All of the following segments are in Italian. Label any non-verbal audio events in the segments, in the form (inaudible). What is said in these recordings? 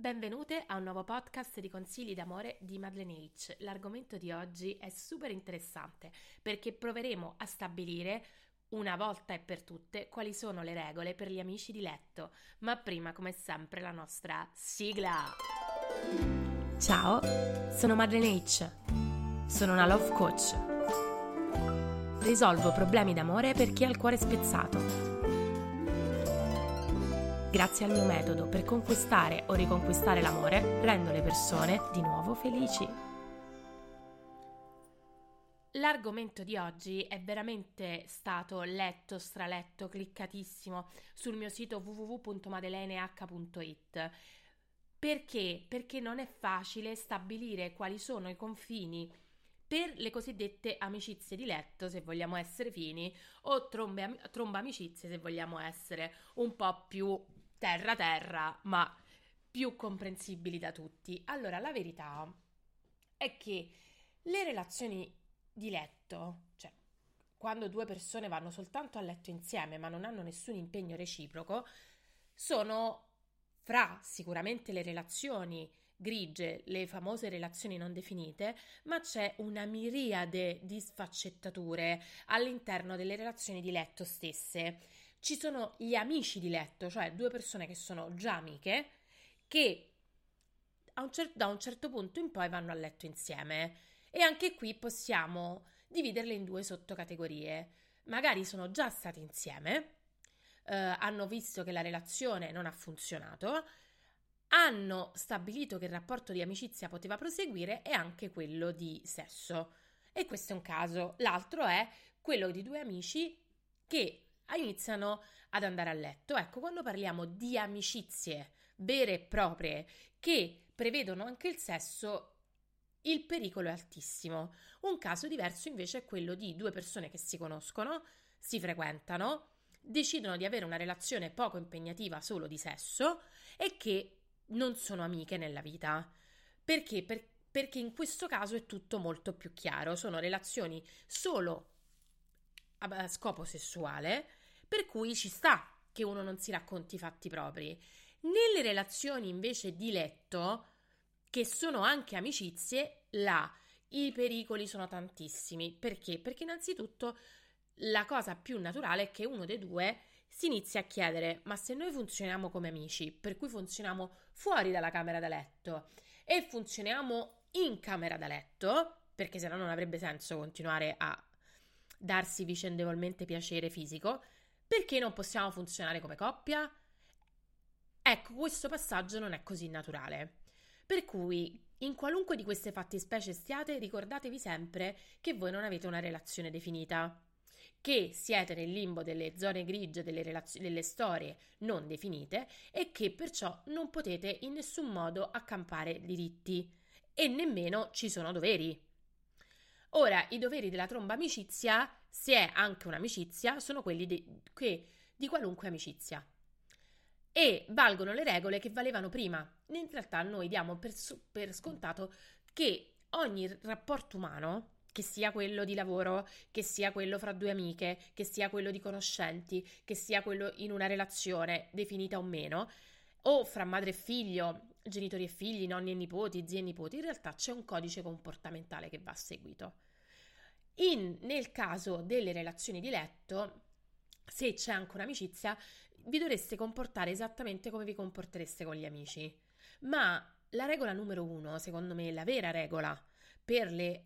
Benvenute a un nuovo podcast di consigli d'amore di Madeleine H. L'argomento di oggi è super interessante perché proveremo a stabilire una volta e per tutte quali sono le regole per gli amici di letto. Ma prima, come sempre, la nostra sigla. Ciao, sono Madeleine H. Sono una love coach. Risolvo problemi d'amore per chi ha il cuore spezzato Grazie al mio metodo per conquistare o riconquistare l'amore, rendo le persone di nuovo felici. L'argomento di oggi è veramente stato letto, straletto, cliccatissimo sul mio sito www.madeleneh.it. Perché? Perché non è facile stabilire quali sono i confini per le cosiddette amicizie di letto, se vogliamo essere fini, o trombe, tromba amicizie, se vogliamo essere un po' più terra terra, ma più comprensibili da tutti. Allora, la verità è che le relazioni di letto, cioè quando due persone vanno soltanto a letto insieme ma non hanno nessun impegno reciproco, sono fra sicuramente le relazioni grigie, le famose relazioni non definite, ma c'è una miriade di sfaccettature all'interno delle relazioni di letto stesse ci sono gli amici di letto, cioè due persone che sono già amiche, che un cer- da un certo punto in poi vanno a letto insieme. E anche qui possiamo dividerle in due sottocategorie. Magari sono già stati insieme, eh, hanno visto che la relazione non ha funzionato, hanno stabilito che il rapporto di amicizia poteva proseguire e anche quello di sesso. E questo è un caso. L'altro è quello di due amici che iniziano ad andare a letto. Ecco, quando parliamo di amicizie vere e proprie che prevedono anche il sesso, il pericolo è altissimo. Un caso diverso invece è quello di due persone che si conoscono, si frequentano, decidono di avere una relazione poco impegnativa solo di sesso e che non sono amiche nella vita. Perché? Per, perché in questo caso è tutto molto più chiaro, sono relazioni solo a scopo sessuale per cui ci sta che uno non si racconti i fatti propri. Nelle relazioni invece di letto, che sono anche amicizie, là i pericoli sono tantissimi. Perché? Perché innanzitutto la cosa più naturale è che uno dei due si inizia a chiedere: ma se noi funzioniamo come amici, per cui funzioniamo fuori dalla camera da letto e funzioniamo in camera da letto, perché se no non avrebbe senso continuare a darsi vicendevolmente piacere fisico, perché non possiamo funzionare come coppia? Ecco, questo passaggio non è così naturale. Per cui, in qualunque di queste fattispecie stiate, ricordatevi sempre che voi non avete una relazione definita, che siete nel limbo delle zone grigie delle, relaz- delle storie non definite e che perciò non potete in nessun modo accampare diritti e nemmeno ci sono doveri. Ora, i doveri della tromba amicizia, se è anche un'amicizia, sono quelli di, che, di qualunque amicizia. E valgono le regole che valevano prima. In realtà noi diamo per, per scontato che ogni rapporto umano, che sia quello di lavoro, che sia quello fra due amiche, che sia quello di conoscenti, che sia quello in una relazione definita o meno, o fra madre e figlio, genitori e figli, nonni e nipoti, zii e nipoti, in realtà c'è un codice comportamentale che va seguito. In, nel caso delle relazioni di letto, se c'è anche un'amicizia, vi dovreste comportare esattamente come vi comportereste con gli amici. Ma la regola numero uno, secondo me, la vera regola per le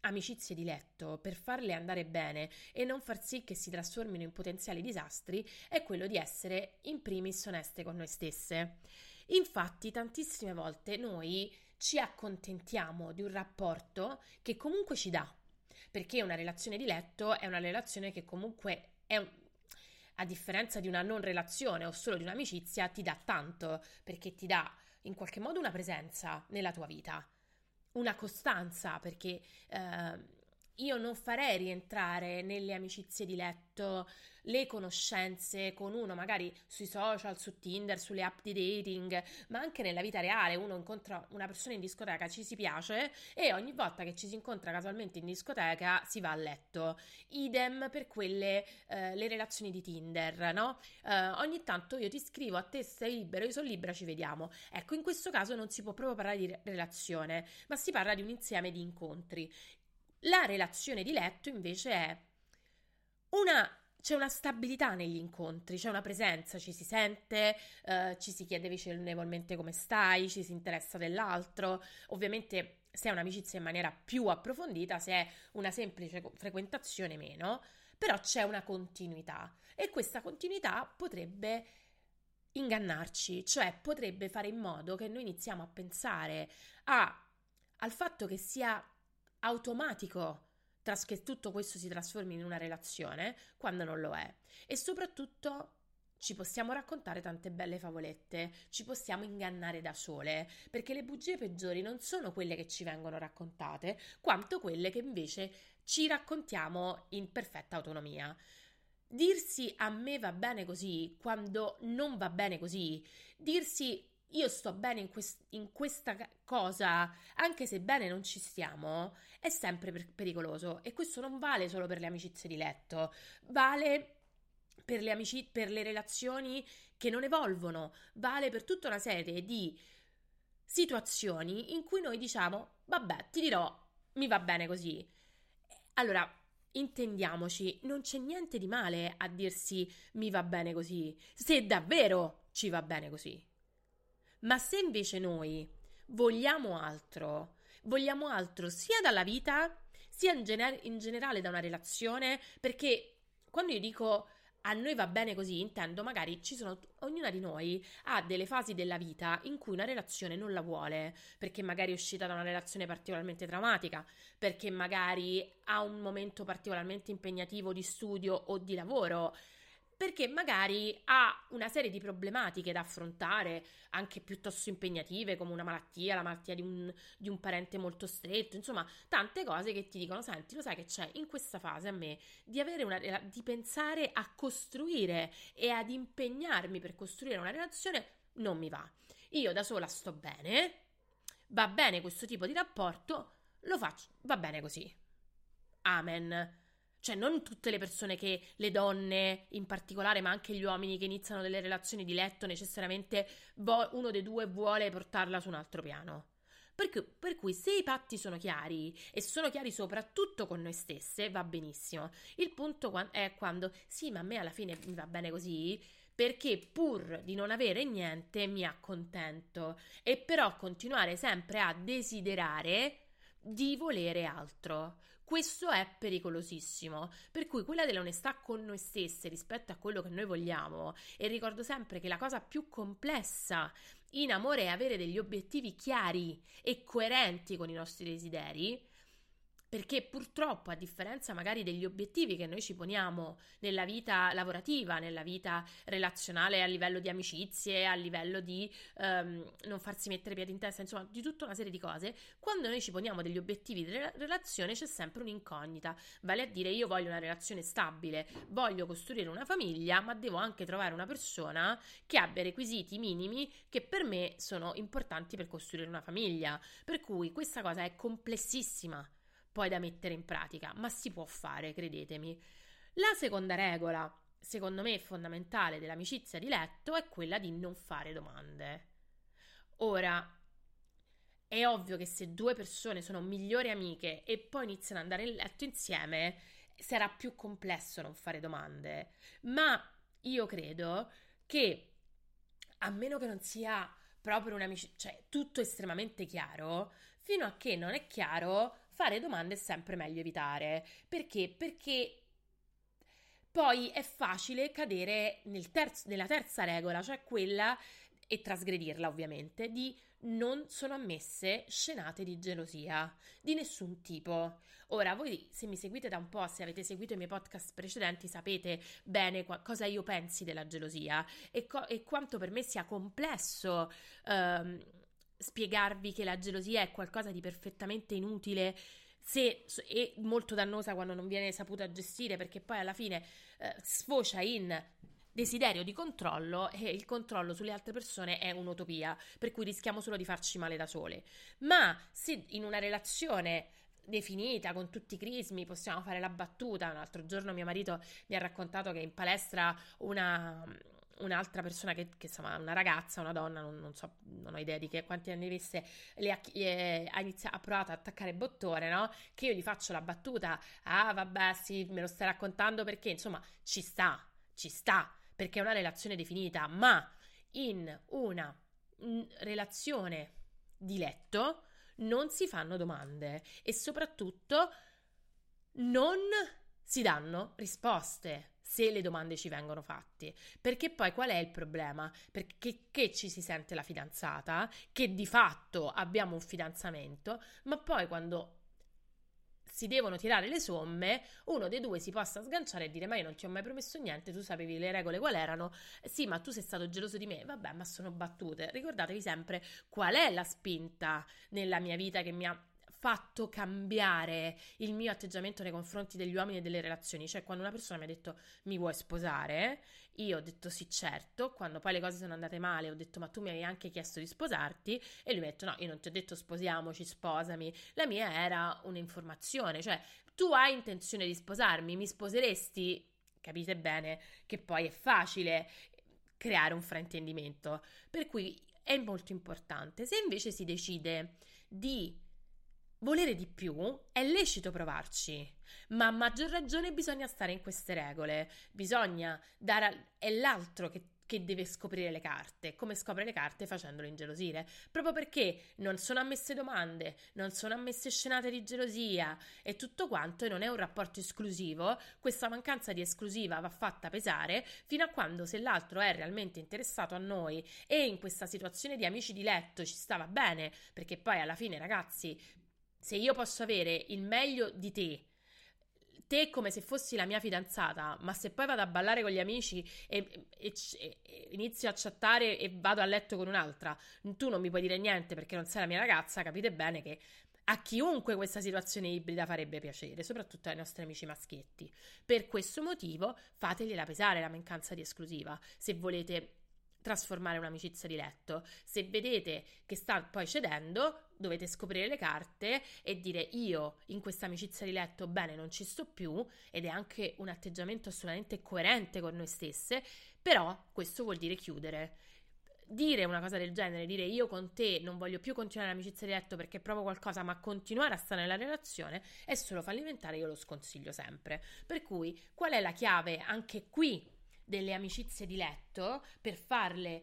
amicizie di letto, per farle andare bene e non far sì che si trasformino in potenziali disastri, è quello di essere in primis oneste con noi stesse. Infatti, tantissime volte noi ci accontentiamo di un rapporto che comunque ci dà, perché una relazione di letto è una relazione che comunque è un, a differenza di una non relazione o solo di un'amicizia, ti dà tanto, perché ti dà in qualche modo una presenza nella tua vita, una costanza, perché eh, io non farei rientrare nelle amicizie di letto le conoscenze con uno, magari sui social, su Tinder, sulle app di dating, ma anche nella vita reale. Uno incontra una persona in discoteca, ci si piace e ogni volta che ci si incontra casualmente in discoteca si va a letto. Idem per quelle, eh, le relazioni di Tinder, no? Eh, ogni tanto io ti scrivo a te, sei libero, io sono libera, ci vediamo. Ecco, in questo caso non si può proprio parlare di relazione, ma si parla di un insieme di incontri. La relazione di letto invece è una c'è una stabilità negli incontri, c'è una presenza, ci si sente, eh, ci si chiede vicevolmente come stai, ci si interessa dell'altro. Ovviamente se è un'amicizia in maniera più approfondita, se è una semplice frequentazione meno, però c'è una continuità e questa continuità potrebbe ingannarci, cioè potrebbe fare in modo che noi iniziamo a pensare a, al fatto che sia automatico che tutto questo si trasformi in una relazione quando non lo è. E soprattutto ci possiamo raccontare tante belle favolette, ci possiamo ingannare da sole, perché le bugie peggiori non sono quelle che ci vengono raccontate, quanto quelle che invece ci raccontiamo in perfetta autonomia. Dirsi a me va bene così quando non va bene così, dirsi io sto bene in, quest- in, questa cosa, anche se bene non ci stiamo, è sempre per- pericoloso. E questo non vale solo per le amicizie di letto, vale per le, amici- per le relazioni che non evolvono, vale per tutta una serie di situazioni in cui noi diciamo, vabbè, ti dirò, mi va bene così. Allora, intendiamoci, non c'è niente di male a dirsi mi va bene così, se davvero ci va bene così. Ma se invece noi vogliamo altro, vogliamo altro sia dalla vita, sia in, gener- in generale da una relazione, perché quando io dico a noi va bene così, intendo magari ci sono, ognuna di noi ha delle fasi della vita in cui una relazione non la vuole, perché magari è uscita da una relazione particolarmente traumatica, perché magari ha un momento particolarmente impegnativo di studio o di lavoro, perché magari ha una serie di problematiche da affrontare, anche piuttosto impegnative, come una malattia, la malattia di un, di un, parente molto stretto, insomma, tante cose che ti dicono: Senti, lo sai che c'è in questa fase a me di, una, di pensare a costruire e ad impegnarmi per costruire una relazione, non mi va. Io da sola sto bene, va bene questo tipo di rapporto, lo faccio, va bene così. Amen. Cioè, non tutte le persone che, le donne in particolare, ma anche gli uomini che iniziano delle relazioni di letto, necessariamente vo- uno dei due vuole portarla su un altro piano. Perché, per cui se i patti sono chiari e sono chiari soprattutto con noi stesse, va benissimo. Il punto è quando, sì, ma a me alla fine mi va bene così, perché pur di non avere niente mi accontento e però continuare sempre a desiderare di volere altro. Questo è pericolosissimo, per cui quella dell'onestà con noi stesse rispetto a quello che noi vogliamo, e ricordo sempre che la cosa più complessa in amore è avere degli obiettivi chiari e coerenti con i nostri desideri, perché purtroppo, a differenza magari degli obiettivi che noi ci poniamo nella vita lavorativa, nella vita relazionale a livello di amicizie, a livello di um, non farsi mettere piedi in testa, insomma, di tutta una serie di cose, quando noi ci poniamo degli obiettivi di relazione c'è sempre un'incognita. Vale a dire, io voglio una relazione stabile, voglio costruire una famiglia, ma devo anche trovare una persona che abbia requisiti minimi che per me sono importanti per costruire una famiglia. Per cui questa cosa è complessissima poi da mettere in pratica, ma si può fare, credetemi. La seconda regola, secondo me fondamentale dell'amicizia di letto, è quella di non fare domande. Ora, è ovvio che se due persone sono migliori amiche e poi iniziano ad andare in letto insieme, sarà più complesso non fare domande. Ma io credo che, a meno che non sia proprio un'amicizia, cioè tutto estremamente chiaro, fino a che non è chiaro, fare domande è sempre meglio evitare. Perché? Perché poi è facile cadere nel terzo, nella terza regola, cioè quella, e trasgredirla ovviamente, di non sono ammesse scenate di gelosia di nessun tipo. Ora, voi se mi seguite da un po', se avete seguito i miei podcast precedenti, sapete bene qua- cosa io pensi della gelosia e, co- e, quanto per me sia complesso ehm, spiegarvi che la gelosia è qualcosa di perfettamente inutile se, è molto dannosa quando non viene saputa gestire perché poi alla fine eh, sfocia in desiderio di controllo e il controllo sulle altre persone è un'utopia, per cui rischiamo solo di farci male da sole. Ma se in una relazione definita con tutti i crismi, possiamo fare la battuta. Un altro giorno mio marito mi ha raccontato che in palestra una un'altra persona che, che, insomma una ragazza, una donna, non, non, so, non ho idea di che, quanti anni avesse, le ha, le ha, iniziato, ha provato ad attaccare bottone, no? Che io gli faccio la battuta, ah vabbè sì, me lo stai raccontando perché, insomma, ci sta, ci sta, perché è una relazione definita, ma in una in relazione di letto non si fanno domande e soprattutto non si danno risposte se le domande ci vengono fatte. Perché poi qual è il problema? Perché che ci si sente la fidanzata, che di fatto abbiamo un fidanzamento, ma poi quando si devono tirare le somme, uno dei due si possa sganciare e dire: Ma io non ti ho mai promesso niente, tu sapevi le regole qual erano. Sì, ma tu sei stato geloso di me. Vabbè, ma sono battute. Ricordatevi sempre qual è la spinta nella mia vita che mi ha fatto cambiare il mio atteggiamento nei confronti degli uomini e delle relazioni. Cioè, quando una persona mi ha detto mi vuoi sposare, io ho detto sì, certo. Quando poi le cose sono andate male, ho detto ma tu mi hai anche chiesto di sposarti. E lui mi ha detto no, io non ti ho detto sposiamoci, sposami. La mia era un'informazione, cioè tu hai intenzione di sposarmi, mi sposeresti? Capite bene che poi è facile creare un fraintendimento. Per cui è molto importante. Se invece si decide di volere di più, è lecito provarci, ma a maggior ragione bisogna stare in queste regole, bisogna dare... A... è l'altro che, che deve scoprire le carte, come scopre le carte facendolo ingelosire, proprio perché non sono ammesse domande, non sono ammesse scenate di gelosia e tutto quanto e non è un rapporto esclusivo, questa mancanza di esclusiva va fatta pesare fino a quando se l'altro è realmente interessato a noi e in questa situazione di amici di letto ci stava bene, perché poi alla fine ragazzi se io posso avere il meglio di te, te come se fossi la mia fidanzata, ma se poi vado a ballare con gli amici e, e, e, inizio a chattare e vado a letto con un'altra, tu non mi puoi dire niente perché non sei la mia ragazza, capite bene che a chiunque questa situazione ibrida farebbe piacere, soprattutto ai nostri amici maschietti. Per questo motivo fategliela pesare la mancanza di esclusiva, se volete trasformare un'amicizia di letto. Se vedete che sta poi cedendo, dovete scoprire le carte e dire io in questa amicizia di letto bene non ci sto più ed è anche un atteggiamento assolutamente coerente con noi stesse, però questo vuol dire chiudere. Dire una cosa del genere, dire io con te non voglio più continuare l'amicizia di letto perché provo qualcosa, ma continuare a stare nella relazione è solo fallimentare, io lo sconsiglio sempre. Per cui, qual è la chiave anche qui delle amicizie di letto per farle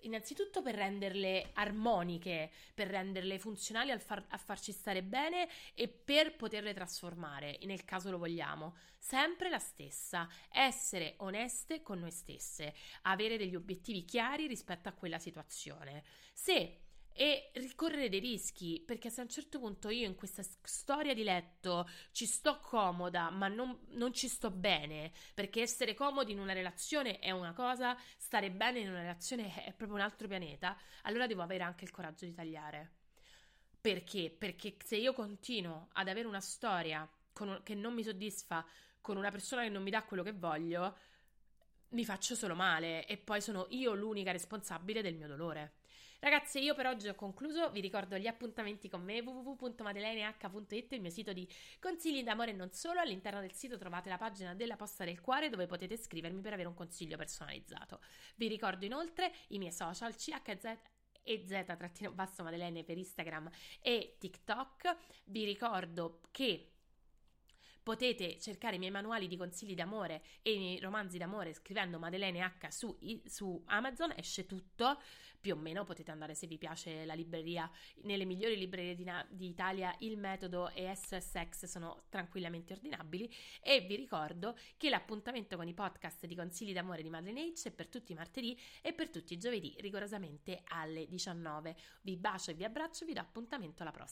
innanzitutto per renderle armoniche, per renderle funzionali far, a farci stare bene e per poterle trasformare, nel caso lo vogliamo. Sempre la stessa, essere oneste con noi stesse, avere degli obiettivi chiari rispetto a quella situazione. Se e ricorrere dei rischi, perché se a un certo punto io in questa storia di letto ci sto comoda, ma non, non, ci sto bene, perché essere comodi in una relazione è una cosa, stare bene in una relazione (laughs) è proprio un altro pianeta, allora devo avere anche il coraggio di tagliare. Perché? Perché se io continuo ad avere una storia un, che non mi soddisfa con una persona che non mi dà quello che voglio, mi faccio solo male e poi sono io l'unica responsabile del mio dolore. Ragazzi, io per oggi ho concluso. Vi ricordo gli appuntamenti con me www.madeleneh.it, il mio sito di consigli d'amore e non solo. All'interno del sito trovate la pagina della posta del cuore dove potete scrivermi per avere un consiglio personalizzato. Vi ricordo inoltre i miei social CHZ e z-basso Madelene per Instagram e TikTok. Vi ricordo che potete cercare i miei manuali di consigli d'amore e i miei romanzi d'amore scrivendo Madelene H su, su Amazon, esce tutto. Più o meno potete andare se vi piace la libreria. Nelle migliori librerie di, di Italia il metodo e SSX sono tranquillamente ordinabili. E vi ricordo che l'appuntamento con i podcast di consigli d'amore di Madeleine H è per tutti i martedì e per tutti i giovedì rigorosamente alle 19 vi bacio e vi abbraccio vi do appuntamento alla prossima